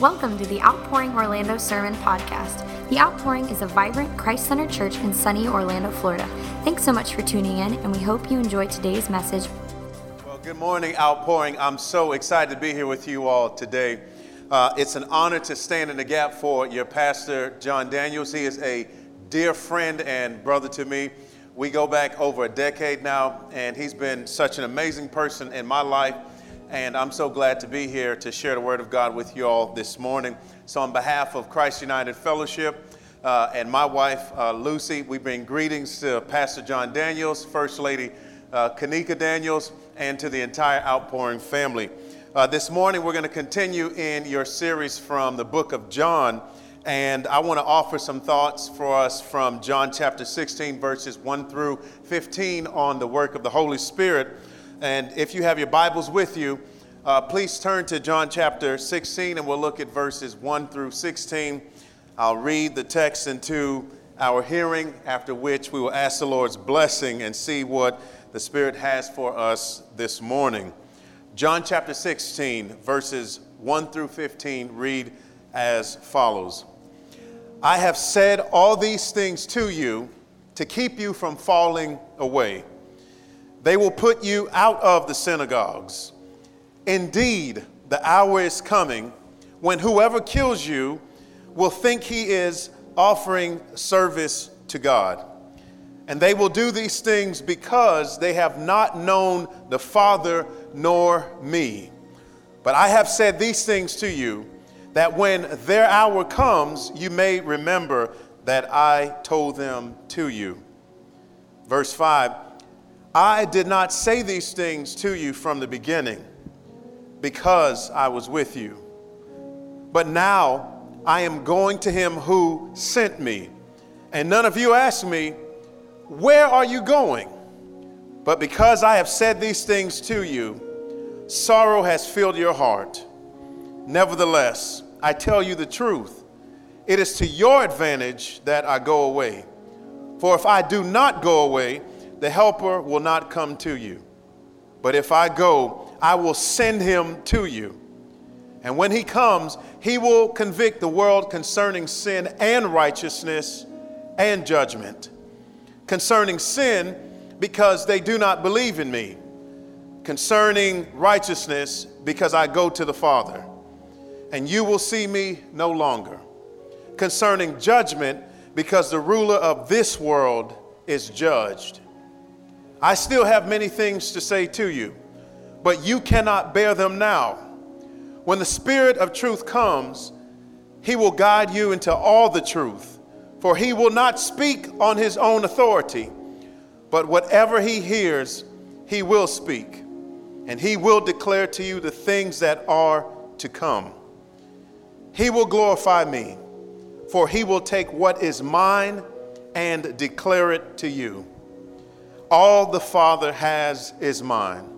Welcome to the Outpouring Orlando Sermon Podcast. The Outpouring is a vibrant, Christ centered church in sunny Orlando, Florida. Thanks so much for tuning in, and we hope you enjoy today's message. Well, good morning, Outpouring. I'm so excited to be here with you all today. Uh, it's an honor to stand in the gap for your pastor, John Daniels. He is a dear friend and brother to me. We go back over a decade now, and he's been such an amazing person in my life and I'm so glad to be here to share the Word of God with you all this morning. So, on behalf of Christ United Fellowship uh, and my wife, uh, Lucy, we bring greetings to Pastor John Daniels, First Lady uh, Kanika Daniels, and to the entire Outpouring family. Uh, this morning, we're going to continue in your series from the book of John. And I want to offer some thoughts for us from John chapter 16, verses 1 through 15 on the work of the Holy Spirit. And if you have your Bibles with you, uh, please turn to John chapter 16 and we'll look at verses 1 through 16. I'll read the text into our hearing, after which we will ask the Lord's blessing and see what the Spirit has for us this morning. John chapter 16, verses 1 through 15 read as follows I have said all these things to you to keep you from falling away. They will put you out of the synagogues. Indeed, the hour is coming when whoever kills you will think he is offering service to God. And they will do these things because they have not known the Father nor me. But I have said these things to you that when their hour comes, you may remember that I told them to you. Verse 5 I did not say these things to you from the beginning because I was with you. But now I am going to him who sent me. And none of you ask me, Where are you going? But because I have said these things to you, sorrow has filled your heart. Nevertheless, I tell you the truth. It is to your advantage that I go away. For if I do not go away, the Helper will not come to you. But if I go, I will send him to you. And when he comes, he will convict the world concerning sin and righteousness and judgment. Concerning sin, because they do not believe in me. Concerning righteousness, because I go to the Father, and you will see me no longer. Concerning judgment, because the ruler of this world is judged. I still have many things to say to you, but you cannot bear them now. When the Spirit of truth comes, he will guide you into all the truth, for he will not speak on his own authority, but whatever he hears, he will speak, and he will declare to you the things that are to come. He will glorify me, for he will take what is mine and declare it to you. All the Father has is mine.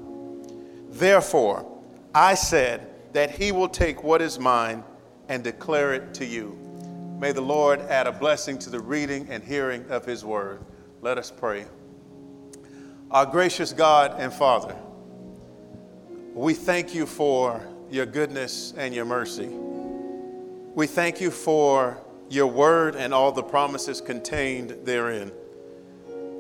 Therefore, I said that he will take what is mine and declare it to you. May the Lord add a blessing to the reading and hearing of his word. Let us pray. Our gracious God and Father, we thank you for your goodness and your mercy. We thank you for your word and all the promises contained therein.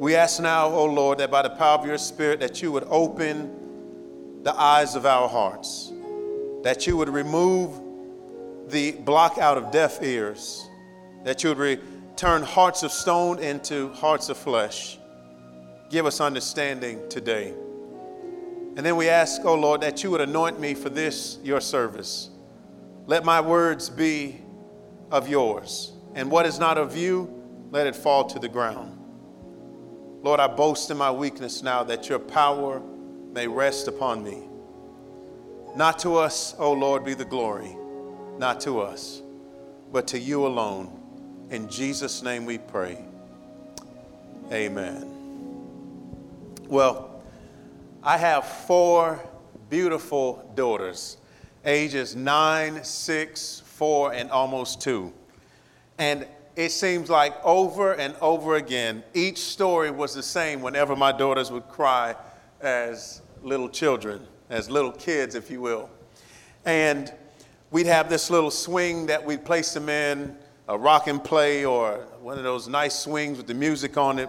We ask now, O oh Lord, that by the power of your Spirit, that you would open the eyes of our hearts, that you would remove the block out of deaf ears, that you would return hearts of stone into hearts of flesh. Give us understanding today. And then we ask, O oh Lord, that you would anoint me for this, your service. Let my words be of yours, and what is not of you, let it fall to the ground. Lord, I boast in my weakness now that your power may rest upon me. Not to us, O Lord, be the glory, not to us, but to you alone. In Jesus' name we pray. Amen. Well, I have four beautiful daughters, ages nine, six, four, and almost two. And it seems like over and over again, each story was the same whenever my daughters would cry as little children, as little kids, if you will. And we'd have this little swing that we'd place them in, a rock and play or one of those nice swings with the music on it.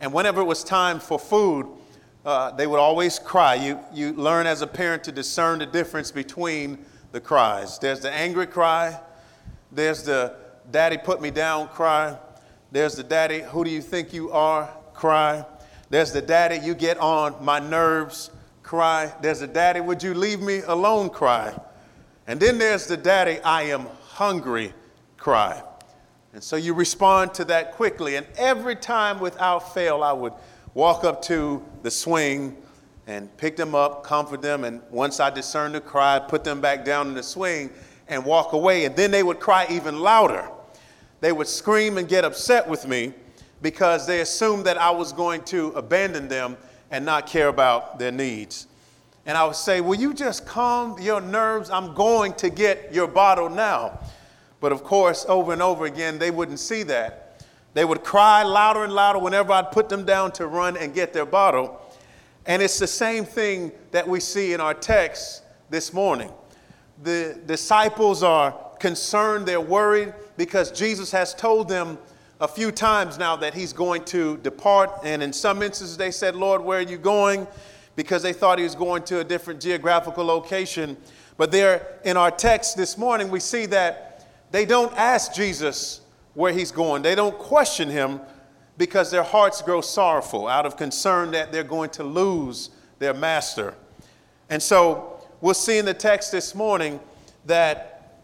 And whenever it was time for food, uh, they would always cry. You, you learn as a parent to discern the difference between the cries. There's the angry cry, there's the daddy put me down cry, there's the daddy, who do you think you are cry, there's the daddy, you get on my nerves cry, there's the daddy, would you leave me alone cry. And then there's the daddy, I am hungry cry. And so you respond to that quickly. And every time without fail, I would walk up to the swing and pick them up, comfort them. And once I discerned the cry, put them back down in the swing and walk away. And then they would cry even louder. They would scream and get upset with me because they assumed that I was going to abandon them and not care about their needs. And I would say, Will you just calm your nerves? I'm going to get your bottle now. But of course, over and over again, they wouldn't see that. They would cry louder and louder whenever I'd put them down to run and get their bottle. And it's the same thing that we see in our text this morning. The disciples are concerned, they're worried because Jesus has told them a few times now that he's going to depart. And in some instances, they said, Lord, where are you going? because they thought he was going to a different geographical location. But there in our text this morning, we see that they don't ask Jesus where he's going, they don't question him because their hearts grow sorrowful out of concern that they're going to lose their master. And so we'll see in the text this morning that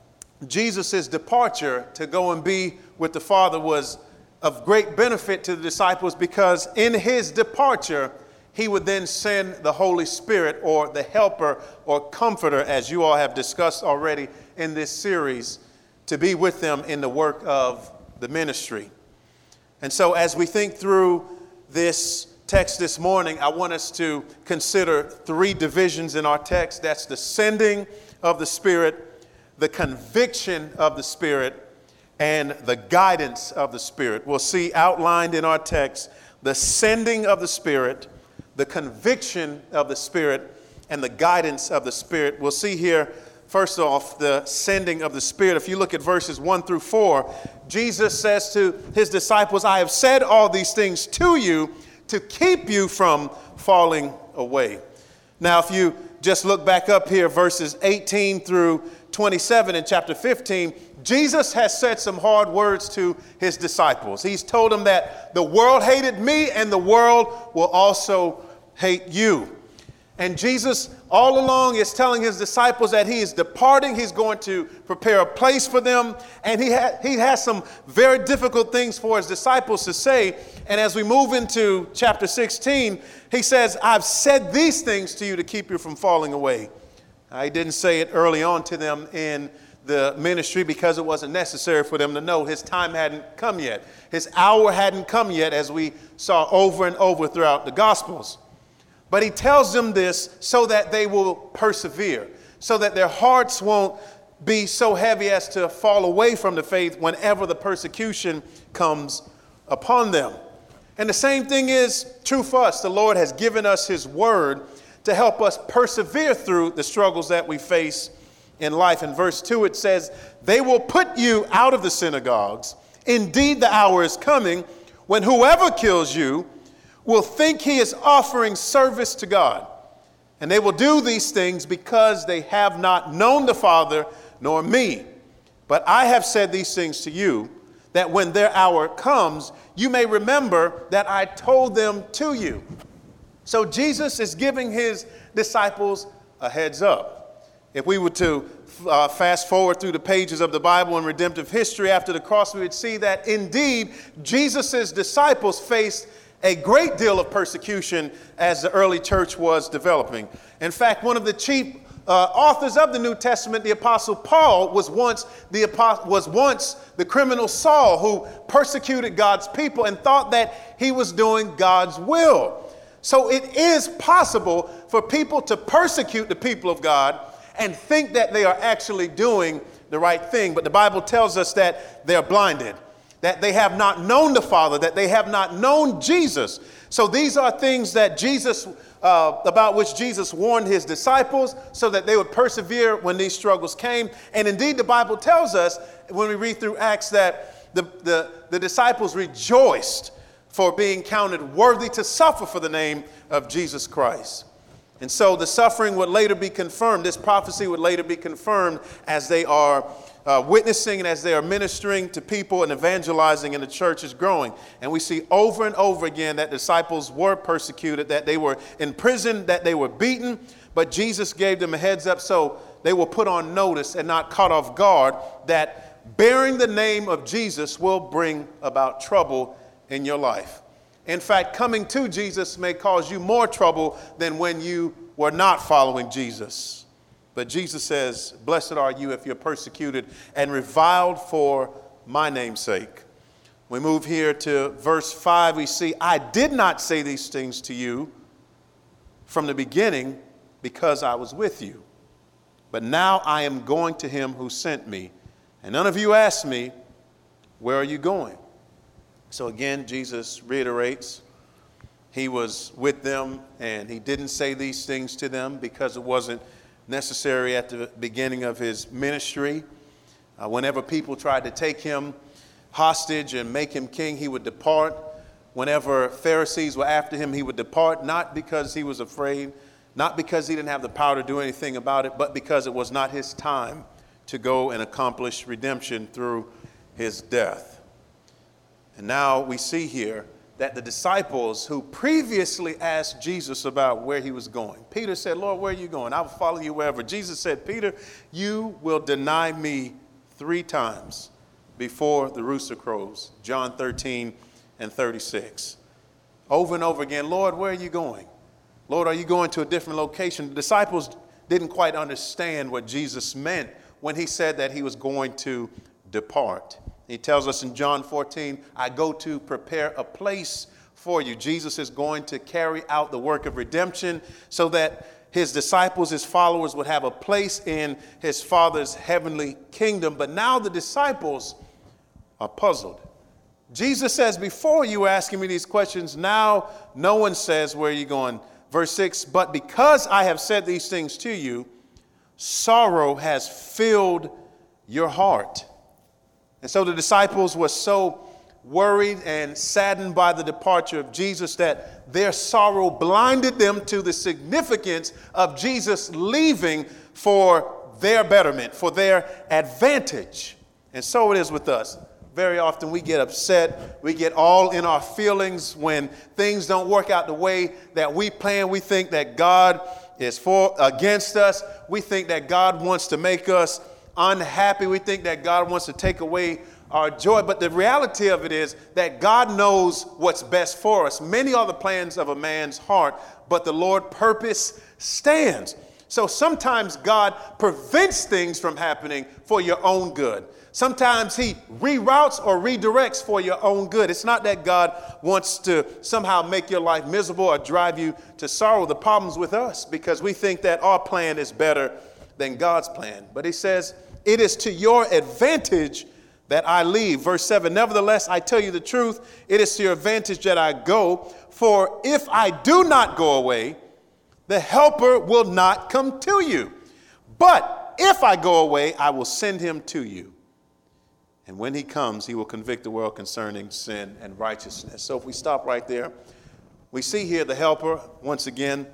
Jesus' departure to go and be with the Father was of great benefit to the disciples because in his departure, he would then send the Holy Spirit or the helper or comforter, as you all have discussed already in this series, to be with them in the work of the ministry. And so, as we think through this text this morning, I want us to consider three divisions in our text that's the sending of the Spirit, the conviction of the Spirit, and the guidance of the Spirit. We'll see outlined in our text the sending of the Spirit the conviction of the Spirit and the guidance of the Spirit. We'll see here, first off, the sending of the Spirit. If you look at verses 1 through 4, Jesus says to his disciples, I have said all these things to you to keep you from falling away. Now, if you just look back up here, verses 18 through 27 in chapter 15, Jesus has said some hard words to his disciples. He's told them that the world hated me and the world will also hate you. And Jesus, all along, is telling his disciples that he is departing. He's going to prepare a place for them. And he, ha- he has some very difficult things for his disciples to say. And as we move into chapter 16, he says, I've said these things to you to keep you from falling away. I didn't say it early on to them in the ministry because it wasn't necessary for them to know his time hadn't come yet. His hour hadn't come yet, as we saw over and over throughout the Gospels. But he tells them this so that they will persevere, so that their hearts won't be so heavy as to fall away from the faith whenever the persecution comes upon them. And the same thing is true for us. The Lord has given us his word to help us persevere through the struggles that we face in life. In verse 2, it says, They will put you out of the synagogues. Indeed, the hour is coming when whoever kills you will think he is offering service to God. And they will do these things because they have not known the Father nor me. But I have said these things to you, that when their hour comes, you may remember that I told them to you. So Jesus is giving his disciples a heads up. If we were to uh, fast forward through the pages of the Bible and redemptive history after the cross, we would see that indeed Jesus' disciples faced a great deal of persecution as the early church was developing. In fact, one of the chief uh, authors of the New Testament, the Apostle Paul, was once the, was once the criminal Saul who persecuted God's people and thought that he was doing God's will. So it is possible for people to persecute the people of God and think that they are actually doing the right thing. But the Bible tells us that they're blinded that they have not known the Father, that they have not known Jesus. So these are things that Jesus uh, about which Jesus warned his disciples so that they would persevere when these struggles came. And indeed, the Bible tells us when we read through Acts that the, the, the disciples rejoiced for being counted worthy to suffer for the name of Jesus Christ. And so the suffering would later be confirmed, this prophecy would later be confirmed as they are uh, witnessing and as they are ministering to people and evangelizing, and the church is growing. And we see over and over again that disciples were persecuted, that they were in prison, that they were beaten, but Jesus gave them a heads up so they were put on notice and not caught off guard that bearing the name of Jesus will bring about trouble in your life. In fact, coming to Jesus may cause you more trouble than when you were not following Jesus. But Jesus says, Blessed are you if you're persecuted and reviled for my name's sake. We move here to verse 5. We see, I did not say these things to you from the beginning because I was with you. But now I am going to him who sent me. And none of you asked me, Where are you going? So again, Jesus reiterates he was with them and he didn't say these things to them because it wasn't necessary at the beginning of his ministry. Uh, whenever people tried to take him hostage and make him king, he would depart. Whenever Pharisees were after him, he would depart, not because he was afraid, not because he didn't have the power to do anything about it, but because it was not his time to go and accomplish redemption through his death. And now we see here that the disciples who previously asked Jesus about where he was going, Peter said, Lord, where are you going? I will follow you wherever. Jesus said, Peter, you will deny me three times before the rooster crows. John 13 and 36. Over and over again, Lord, where are you going? Lord, are you going to a different location? The disciples didn't quite understand what Jesus meant when he said that he was going to depart. He tells us in John 14, I go to prepare a place for you. Jesus is going to carry out the work of redemption so that his disciples, his followers, would have a place in his Father's heavenly kingdom. But now the disciples are puzzled. Jesus says, Before you were asking me these questions, now no one says, Where are you going? Verse 6 But because I have said these things to you, sorrow has filled your heart. And so the disciples were so worried and saddened by the departure of Jesus that their sorrow blinded them to the significance of Jesus leaving for their betterment, for their advantage. And so it is with us. Very often we get upset, we get all in our feelings when things don't work out the way that we plan. We think that God is for against us. We think that God wants to make us unhappy. We think that God wants to take away our joy. But the reality of it is that God knows what's best for us. Many are the plans of a man's heart, but the Lord purpose stands. So sometimes God prevents things from happening for your own good. Sometimes He reroutes or redirects for your own good. It's not that God wants to somehow make your life miserable or drive you to sorrow. The problem's with us because we think that our plan is better than God's plan. But He says, it is to your advantage that I leave. Verse 7 Nevertheless, I tell you the truth, it is to your advantage that I go. For if I do not go away, the Helper will not come to you. But if I go away, I will send him to you. And when he comes, he will convict the world concerning sin and righteousness. So if we stop right there, we see here the Helper, once again,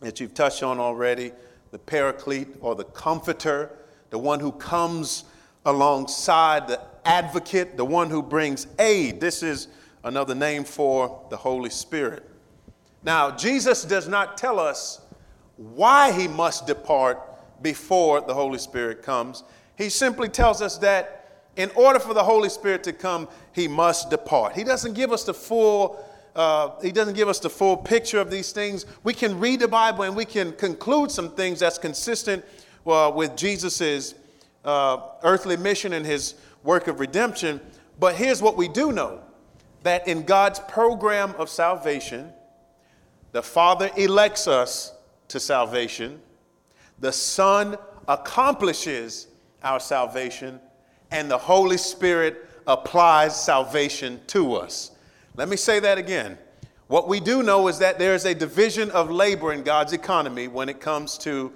that you've touched on already, the Paraclete or the Comforter the one who comes alongside, the advocate, the one who brings aid. This is another name for the Holy Spirit. Now, Jesus does not tell us why he must depart before the Holy Spirit comes. He simply tells us that in order for the Holy Spirit to come, he must depart. He doesn't give us the full uh, he doesn't give us the full picture of these things. We can read the Bible and we can conclude some things that's consistent well, with Jesus' uh, earthly mission and his work of redemption. But here's what we do know that in God's program of salvation, the Father elects us to salvation, the Son accomplishes our salvation, and the Holy Spirit applies salvation to us. Let me say that again. What we do know is that there is a division of labor in God's economy when it comes to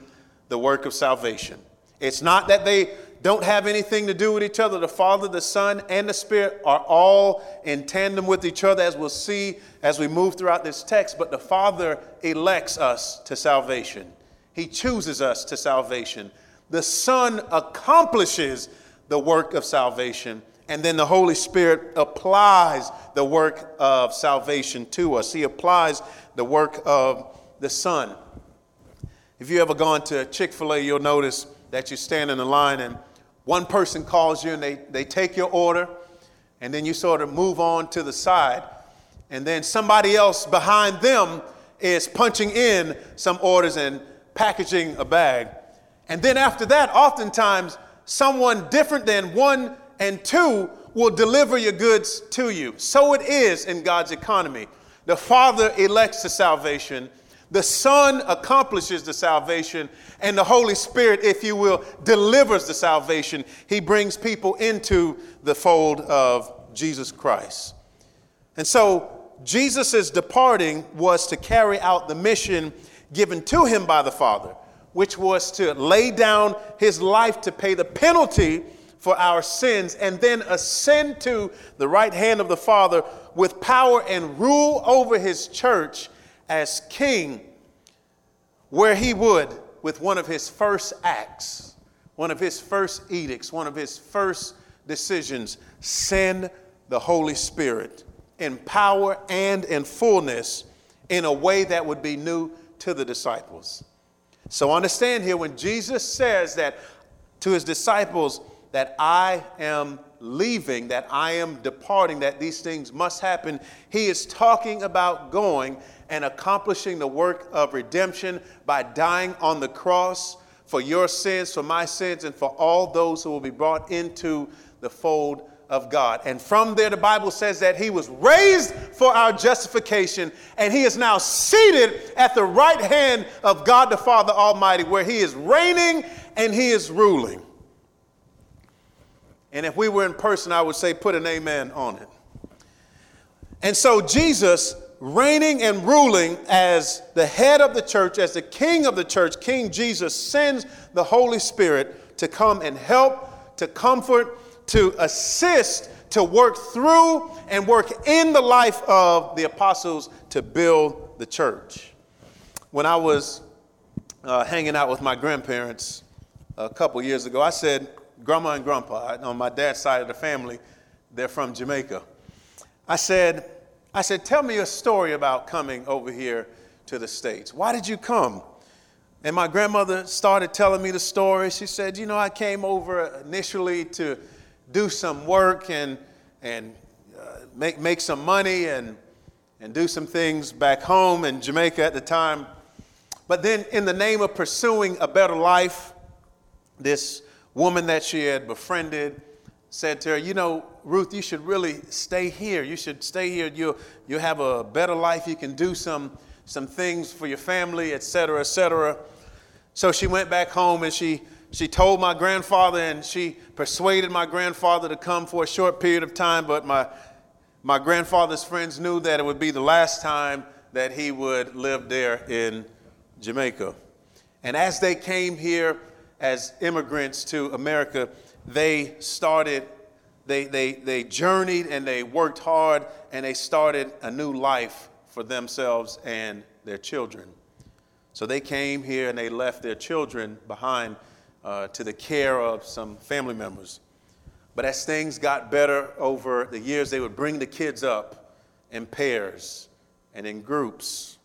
the work of salvation. It's not that they don't have anything to do with each other. The Father, the Son, and the Spirit are all in tandem with each other, as we'll see as we move throughout this text. But the Father elects us to salvation, He chooses us to salvation. The Son accomplishes the work of salvation, and then the Holy Spirit applies the work of salvation to us. He applies the work of the Son. If you ever gone to Chick fil A, you'll notice that you stand in the line and one person calls you and they, they take your order, and then you sort of move on to the side. And then somebody else behind them is punching in some orders and packaging a bag. And then after that, oftentimes, someone different than one and two will deliver your goods to you. So it is in God's economy. The Father elects the salvation, the Son accomplishes the salvation, and the Holy Spirit, if you will, delivers the salvation. He brings people into the fold of Jesus Christ. And so, Jesus' departing was to carry out the mission given to him by the Father, which was to lay down his life to pay the penalty for our sins and then ascend to the right hand of the Father with power and rule over his church as king, where he would with one of his first acts, one of his first edicts, one of his first decisions send the Holy Spirit in power and in fullness in a way that would be new to the disciples. So understand here when Jesus says that to his disciples, that I am leaving, that I am departing, that these things must happen, he is talking about going and accomplishing the work of redemption by dying on the cross for your sins, for my sins, and for all those who will be brought into the fold of God. And from there, the Bible says that he was raised for our justification, and he is now seated at the right hand of God the Father Almighty, where he is reigning and he is ruling. And if we were in person, I would say, put an amen on it. And so Jesus reigning and ruling as the head of the church, as the king of the church, King Jesus sends the Holy Spirit to come and help, to comfort, to assist, to work through and work in the life of the apostles to build the church. When I was uh, hanging out with my grandparents a couple years ago, I said, Grandma and Grandpa, on my dad's side of the family, they're from Jamaica. I said, I said, Tell me a story about coming over here to the States. Why did you come? And my grandmother started telling me the story. She said, You know, I came over initially to do some work and, and uh, make, make some money and, and do some things back home in Jamaica at the time. But then, in the name of pursuing a better life, this woman that she had befriended said to her, You know, Ruth, you should really stay here. You should stay here. You'll, you'll have a better life. You can do some, some things for your family, et cetera, et cetera. So she went back home and she, she told my grandfather, and she persuaded my grandfather to come for a short period of time. But my, my grandfather's friends knew that it would be the last time that he would live there in Jamaica. And as they came here as immigrants to America, they started they, they, they journeyed and they worked hard and they started a new life for themselves and their children. So they came here and they left their children behind uh, to the care of some family members. But as things got better over the years, they would bring the kids up in pairs and in groups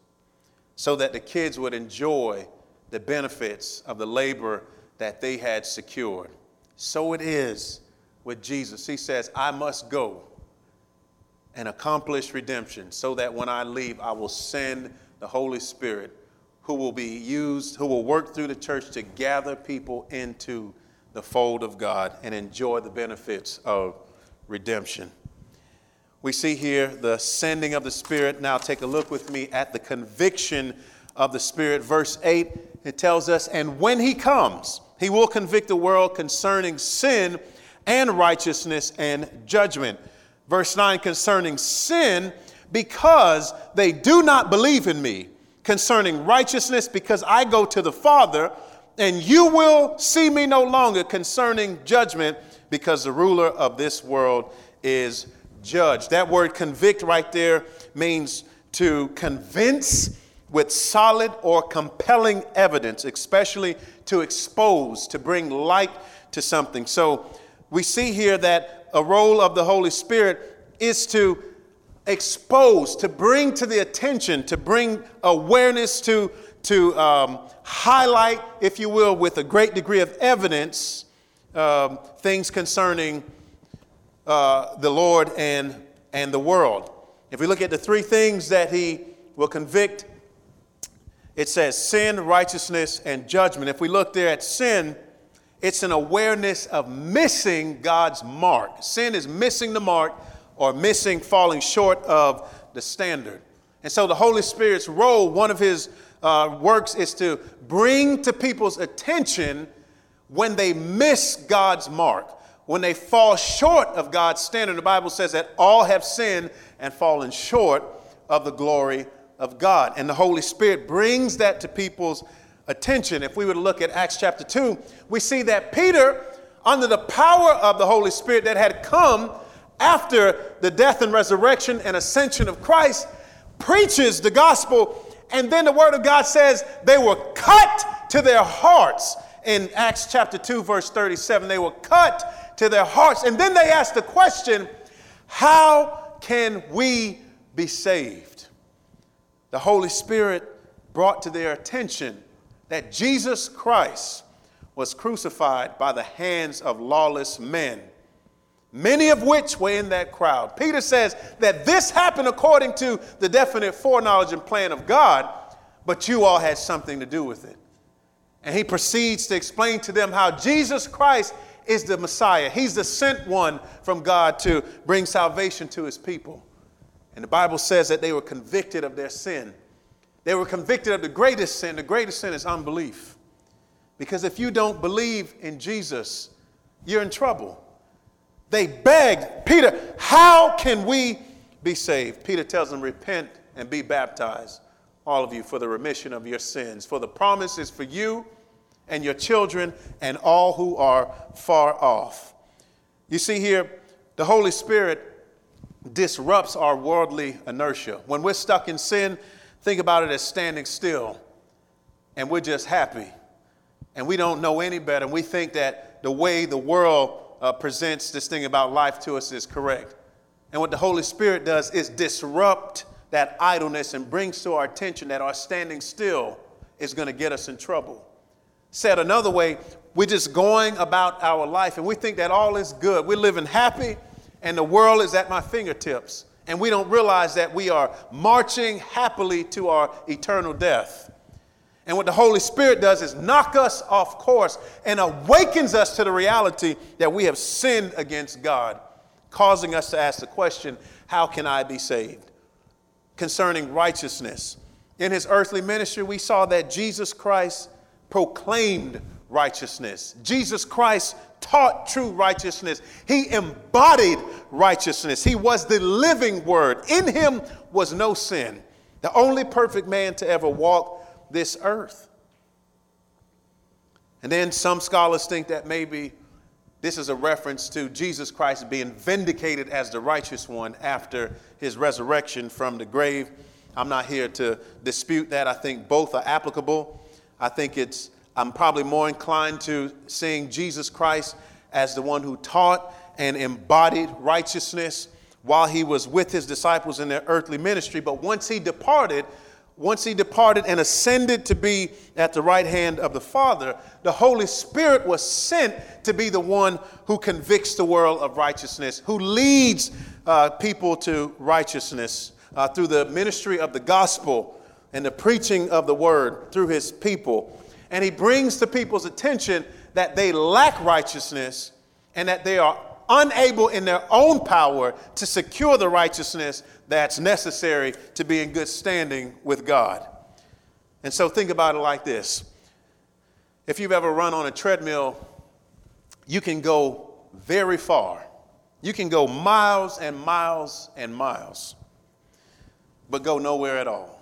so that the kids would enjoy the benefits of the labor that they had secured. So it is with Jesus. He says, I must go and accomplish redemption so that when I leave, I will send the Holy Spirit who will be used, who will work through the church to gather people into the fold of God and enjoy the benefits of redemption. We see here the sending of the Spirit. Now take a look with me at the conviction of the Spirit. Verse 8, it tells us, And when He comes, He will convict the world concerning sin and righteousness and judgment. Verse 9 concerning sin, because they do not believe in me concerning righteousness, because I go to the Father, and you will see me no longer concerning judgment, because the ruler of this world is judged. That word convict right there means to convince with solid or compelling evidence, especially to expose, to bring light to something. So we see here that a role of the Holy Spirit is to expose, to bring to the attention, to bring awareness, to, to um, highlight, if you will, with a great degree of evidence, um, things concerning uh, the Lord and, and the world. If we look at the three things that he will convict, it says sin, righteousness, and judgment. If we look there at sin, it's an awareness of missing God's mark. Sin is missing the mark or missing, falling short of the standard. And so the Holy Spirit's role, one of his uh, works, is to bring to people's attention when they miss God's mark, when they fall short of God's standard. The Bible says that all have sinned and fallen short of the glory of God. And the Holy Spirit brings that to people's attention. If we were to look at Acts chapter 2, we see that Peter, under the power of the Holy Spirit that had come, after the death and resurrection and ascension of Christ, preaches the gospel. And then the word of God says they were cut to their hearts. In Acts chapter 2, verse 37, they were cut to their hearts. And then they asked the question, How can we be saved? The Holy Spirit brought to their attention that Jesus Christ was crucified by the hands of lawless men many of which were in that crowd. Peter says that this happened according to the definite foreknowledge and plan of God, but you all had something to do with it. And he proceeds to explain to them how Jesus Christ is the Messiah. He's the sent one from God to bring salvation to his people. And the Bible says that they were convicted of their sin. They were convicted of the greatest sin. The greatest sin is unbelief. Because if you don't believe in Jesus, you're in trouble. They begged Peter, How can we be saved? Peter tells them, Repent and be baptized, all of you, for the remission of your sins. For the promise is for you and your children and all who are far off. You see here, the Holy Spirit disrupts our worldly inertia. When we're stuck in sin, think about it as standing still and we're just happy and we don't know any better. We think that the way the world uh, presents this thing about life to us is correct. And what the Holy Spirit does is disrupt that idleness and brings to our attention that our standing still is going to get us in trouble. Said another way, we're just going about our life and we think that all is good. We're living happy and the world is at my fingertips. And we don't realize that we are marching happily to our eternal death. And what the Holy Spirit does is knock us off course and awakens us to the reality that we have sinned against God, causing us to ask the question, How can I be saved? Concerning righteousness. In his earthly ministry, we saw that Jesus Christ proclaimed righteousness. Jesus Christ taught true righteousness. He embodied righteousness. He was the living word. In him was no sin. The only perfect man to ever walk this earth. And then some scholars think that maybe this is a reference to Jesus Christ being vindicated as the righteous one after his resurrection from the grave. I'm not here to dispute that. I think both are applicable. I think it's, I'm probably more inclined to seeing Jesus Christ as the one who taught and embodied righteousness while he was with his disciples in their earthly ministry. But once he departed, once he departed and ascended to be at the right hand of the Father, the Holy Spirit was sent to be the one who convicts the world of righteousness, who leads uh, people to righteousness uh, through the ministry of the gospel and the preaching of the word through his people. And he brings to people's attention that they lack righteousness and that they are unable in their own power to secure the righteousness that's necessary to be in good standing with God. And so think about it like this if you've ever run on a treadmill, you can go very far. You can go miles and miles and miles. but go nowhere at all.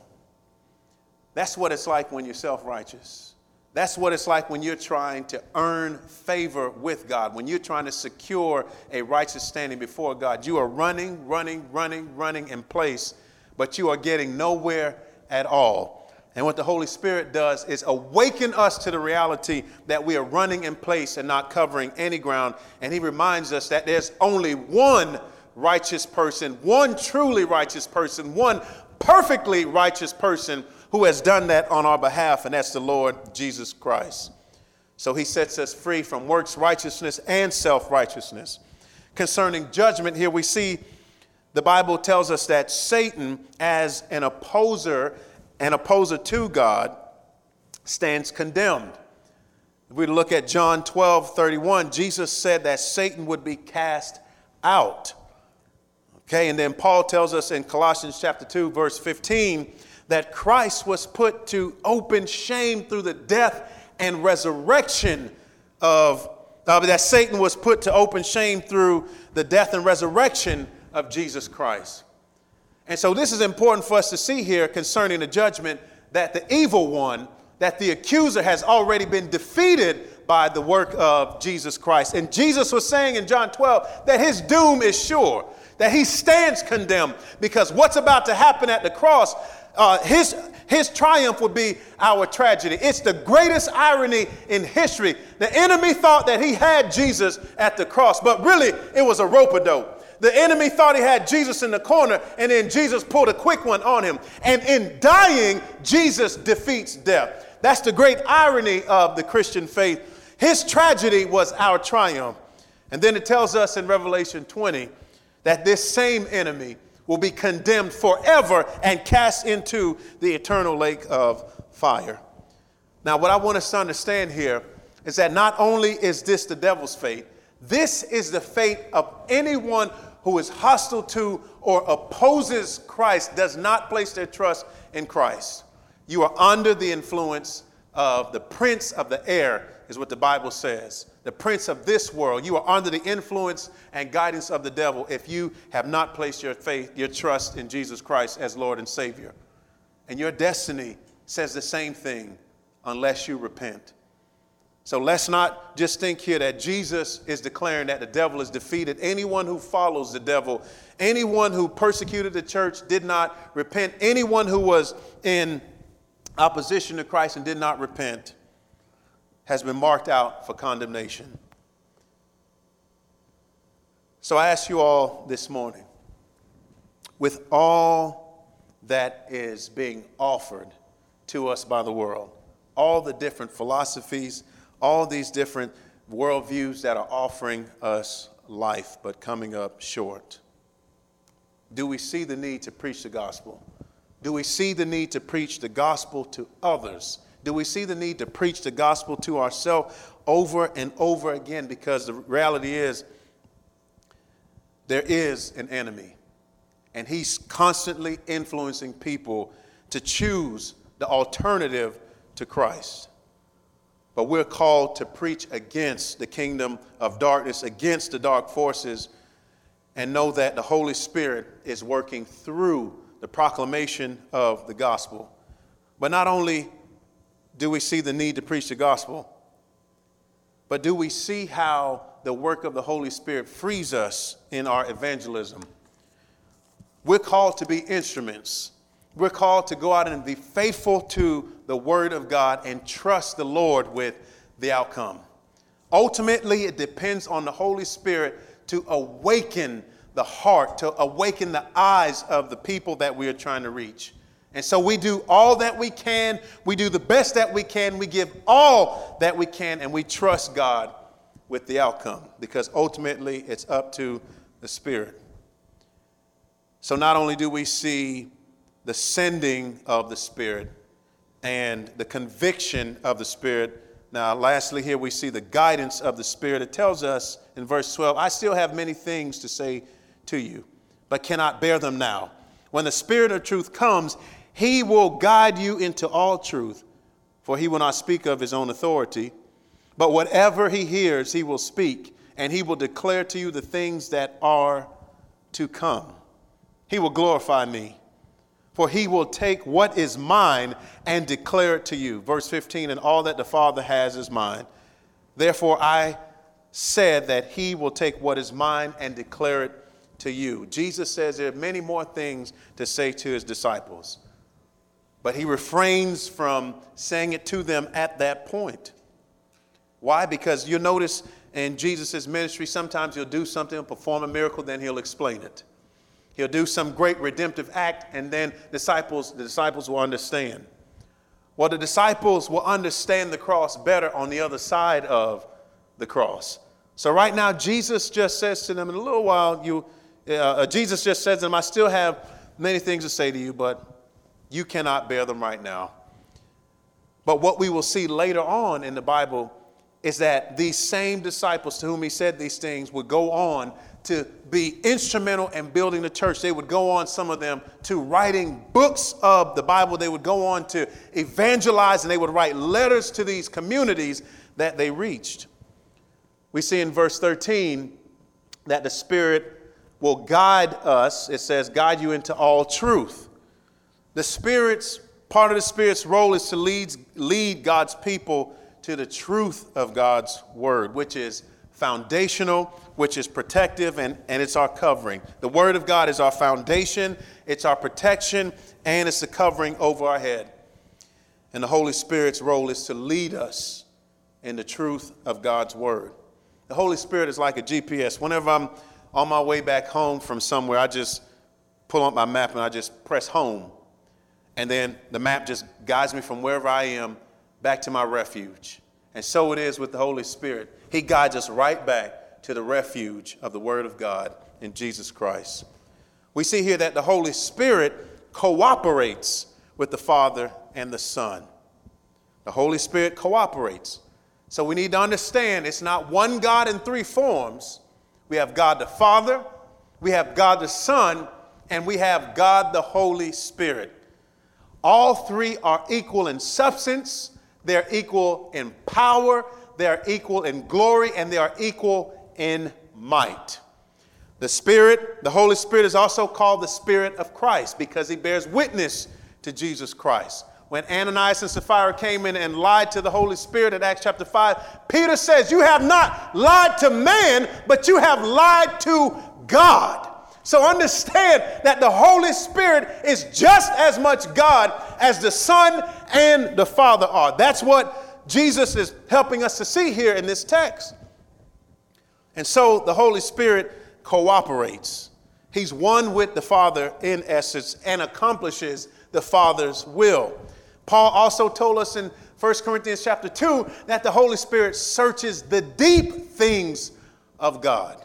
That's what it's like when you're self righteous. That's what it's like when you're trying to earn favor with God, when you're trying to secure a righteous standing before God. You are running, running, running, running in place, but you are getting nowhere at all. And what the Holy Spirit does is awaken us to the reality that we are running in place and not covering any ground. And He reminds us that there's only one righteous person, one truly righteous person, one perfectly righteous person who has done that on our behalf, and that's the Lord Jesus Christ. So he sets us free from works righteousness and self righteousness. Concerning judgment, here we see the Bible tells us that Satan, as an opposer, an opposer to God, stands condemned. If we look at John 12 31, Jesus said that Satan would be cast out. Okay, and then Paul tells us in Colossians chapter 2, verse 15, that Christ was put to open shame through the death and resurrection of, uh, that Satan was put to open shame through the death and resurrection of Jesus Christ. And so this is important for us to see here concerning the judgment that the evil one, that the accuser has already been defeated by the work of Jesus Christ. And Jesus was saying in John 12 that his doom is sure, that he stands condemned because what's about to happen at the cross uh, his, his triumph would be our tragedy. It's the greatest irony in history. The enemy thought that he had Jesus at the cross, but really it was a rope a dope. The enemy thought he had Jesus in the corner, and then Jesus pulled a quick one on him. And in dying, Jesus defeats death. That's the great irony of the Christian faith. His tragedy was our triumph. And then it tells us in Revelation 20 that this same enemy will be condemned forever and cast into the eternal lake of fire. Now, what I want us to understand here is that not only is this the devil's fate, this is the fate of anyone who is hostile to or opposes Christ, does not place their trust in Christ. You are under the influence of the prince of the air, is what the Bible says the prince of this world. You are under the influence and guidance of the devil if you have not placed your faith, your trust in Jesus Christ as Lord and Savior. And your destiny says the same thing unless you repent. So let's not just think here that Jesus is declaring that the devil is defeated. Anyone who follows the devil, anyone who persecuted the church did not repent, anyone who was in opposition to Christ and did not repent has been marked out for condemnation. So I ask you all this morning, with all that is being offered to us by the world, all the different philosophies, all these different worldviews that are offering us life but coming up short, do we see the need to preach the gospel? Do we see the need to preach the gospel to others? Do we see the need to preach the gospel to ourselves over and over again? Because the reality is, there is an enemy, and he's constantly influencing people to choose the alternative to Christ. But we're called to preach against the kingdom of darkness, against the dark forces, and know that the Holy Spirit is working through the proclamation of the gospel. But not only do we see the need to preach the gospel, but do we see how the work of the Holy Spirit frees us in our evangelism? We're called to be instruments. We're called to go out and be faithful to the Word of God and trust the Lord with the outcome. Ultimately, it depends on the Holy Spirit to awaken the heart, to awaken the eyes of the people that we are trying to reach. And so we do all that we can. We do the best that we can. We give all that we can, and we trust God with the outcome because ultimately it's up to the Spirit. So not only do we see the sending of the Spirit and the conviction of the Spirit, now lastly, here we see the guidance of the Spirit. It tells us in verse 12, I still have many things to say to you, but cannot bear them now. When the Spirit of truth comes, he will guide you into all truth, for he will not speak of his own authority, but whatever he hears, he will speak, and he will declare to you the things that are to come. He will glorify me, for he will take what is mine and declare it to you. Verse 15, and all that the Father has is mine. Therefore, I said that he will take what is mine and declare it to you. Jesus says there are many more things to say to his disciples, but he refrains from saying it to them at that point. Why? Because you'll notice in Jesus' ministry, sometimes he'll do something, perform a miracle, then he'll explain it. He'll do some great redemptive act, and then disciples, the disciples will understand. Well, the disciples will understand the cross better on the other side of the cross. So right now, Jesus just says to them, in a little while, you, uh, uh, Jesus just says to them, I still have many things to say to you, but you cannot bear them right now. But what we will see later on in the Bible is that these same disciples to whom he said these things would go on to be instrumental in building the church. They would go on, some of them, to writing books of the Bible. They would go on to evangelize and they would write letters to these communities that they reached. We see in verse 13 that the Spirit will guide us. It says, guide you into all truth. The Spirit's part of the Spirit's role is to lead, lead God's people to the truth of God's word, which is foundational, which is protective, and, and it's our covering. The word of God is our foundation, it's our protection, and it's the covering over our head. And the Holy Spirit's role is to lead us in the truth of God's word. The Holy Spirit is like a GPS. Whenever I'm on my way back home from somewhere, I just pull up my map and I just press home. And then the map just guides me from wherever I am back to my refuge. And so it is with the Holy Spirit. He guides us right back to the refuge of the Word of God in Jesus Christ. We see here that the Holy Spirit cooperates with the Father and the Son. The Holy Spirit cooperates. So we need to understand it's not one God in three forms. We have God the Father, we have God the Son, and we have God the Holy Spirit. All three are equal in substance, they're equal in power, they're equal in glory, and they are equal in might. The Spirit, the Holy Spirit, is also called the Spirit of Christ because he bears witness to Jesus Christ. When Ananias and Sapphira came in and lied to the Holy Spirit in Acts chapter 5, Peter says, You have not lied to man, but you have lied to God. So understand that the Holy Spirit is just as much God as the Son and the Father are. That's what Jesus is helping us to see here in this text. And so the Holy Spirit cooperates. He's one with the Father in essence and accomplishes the Father's will. Paul also told us in 1 Corinthians chapter 2 that the Holy Spirit searches the deep things of God.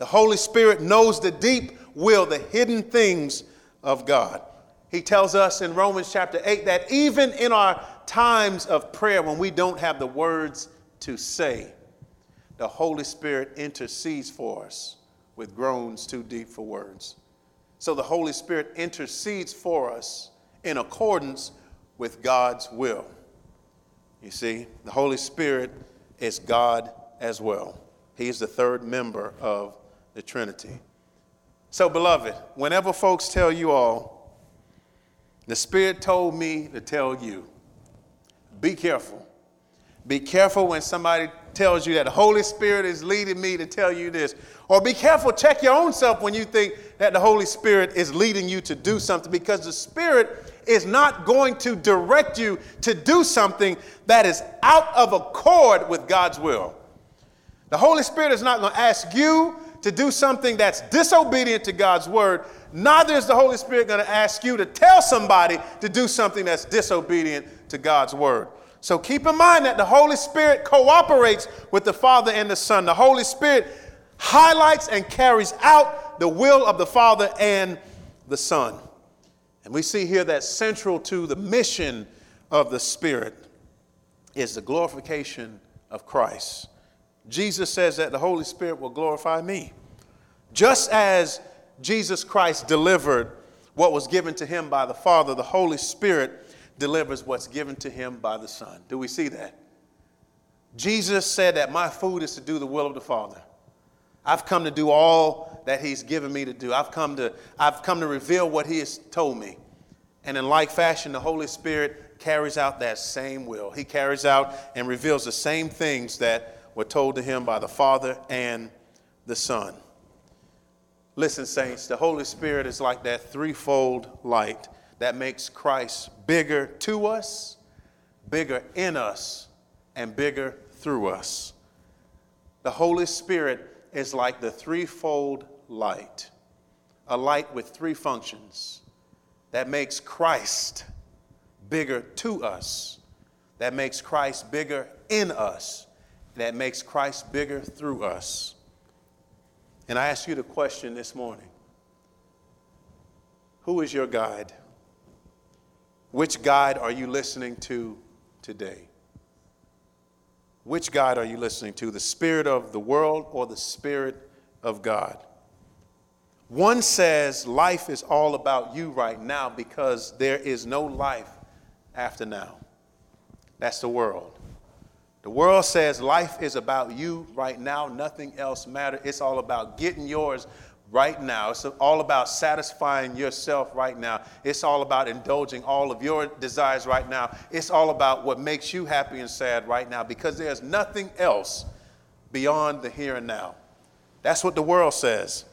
The Holy Spirit knows the deep will, the hidden things of God. He tells us in Romans chapter 8 that even in our times of prayer, when we don't have the words to say, the Holy Spirit intercedes for us with groans too deep for words. So the Holy Spirit intercedes for us in accordance with God's will. You see, the Holy Spirit is God as well. He is the third member of the Trinity. So, beloved, whenever folks tell you all, the Spirit told me to tell you, be careful. Be careful when somebody tells you that the Holy Spirit is leading me to tell you this. Or be careful, check your own self when you think that the Holy Spirit is leading you to do something because the Spirit is not going to direct you to do something that is out of accord with God's will. The Holy Spirit is not going to ask you to do something that's disobedient to God's word, neither is the Holy Spirit going to ask you to tell somebody to do something that's disobedient to God's word. So keep in mind that the Holy Spirit cooperates with the Father and the Son. The Holy Spirit highlights and carries out the will of the Father and the Son. And we see here that central to the mission of the Spirit is the glorification of Christ. Jesus says that the Holy Spirit will glorify me. Just as Jesus Christ delivered what was given to him by the Father, the Holy Spirit delivers what's given to him by the Son. Do we see that? Jesus said that my food is to do the will of the Father. I've come to do all that he's given me to do. I've come to, I've come to reveal what he has told me. And in like fashion, the Holy Spirit carries out that same will. He carries out and reveals the same things that were told to him by the Father and the Son. Listen, saints, the Holy Spirit is like that threefold light that makes Christ bigger to us, bigger in us, and bigger through us. The Holy Spirit is like the threefold light, a light with three functions that makes Christ bigger to us, that makes Christ bigger in us, that makes Christ bigger through us. And I ask you the question this morning Who is your guide? Which guide are you listening to today? Which God are you listening to, the spirit of the world or the spirit of God? One says life is all about you right now because there is no life after now. That's the world. The world says life is about you right now, nothing else matters. It's all about getting yours right now. It's all about satisfying yourself right now. It's all about indulging all of your desires right now. It's all about what makes you happy and sad right now because there's nothing else beyond the here and now. That's what the world says.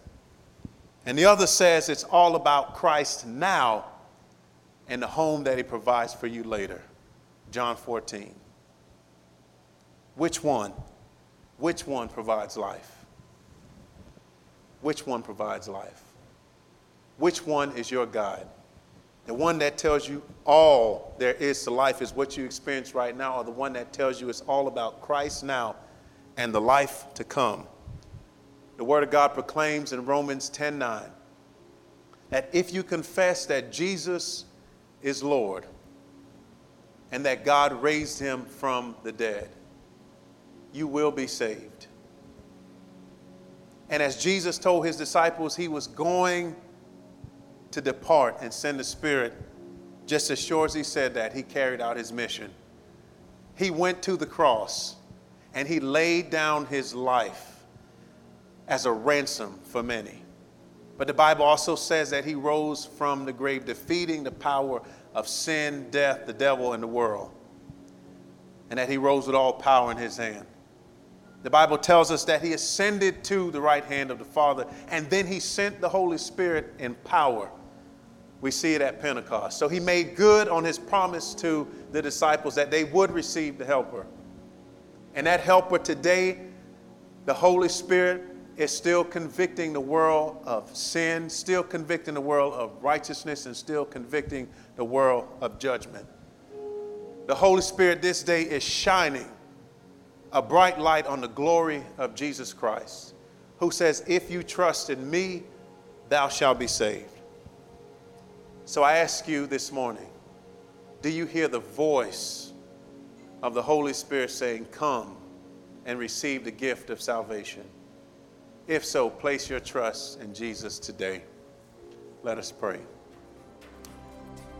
And the other says it's all about Christ now and the home that he provides for you later. John 14. Which one? Which one provides life? Which one provides life? Which one is your guide? The one that tells you all there is to life is what you experience right now, or the one that tells you it's all about Christ now and the life to come. The Word of God proclaims in Romans 10 9 that if you confess that Jesus is Lord and that God raised him from the dead, you will be saved. And as Jesus told his disciples he was going to depart and send the Spirit, just as sure as he said that, he carried out his mission. He went to the cross and he laid down his life as a ransom for many. But the Bible also says that he rose from the grave, defeating the power of sin, death, the devil, and the world. And that he rose with all power in his hand. The Bible tells us that he ascended to the right hand of the Father, and then he sent the Holy Spirit in power. We see it at Pentecost. So he made good on his promise to the disciples that they would receive the Helper. And that Helper today, the Holy Spirit, is still convicting the world of sin, still convicting the world of righteousness, and still convicting the world of judgment. The Holy Spirit this day is shining a bright light on the glory of Jesus Christ, who says, If you trust in me, thou shalt be saved. So I ask you this morning do you hear the voice of the Holy Spirit saying, Come and receive the gift of salvation? If so, place your trust in Jesus today. Let us pray.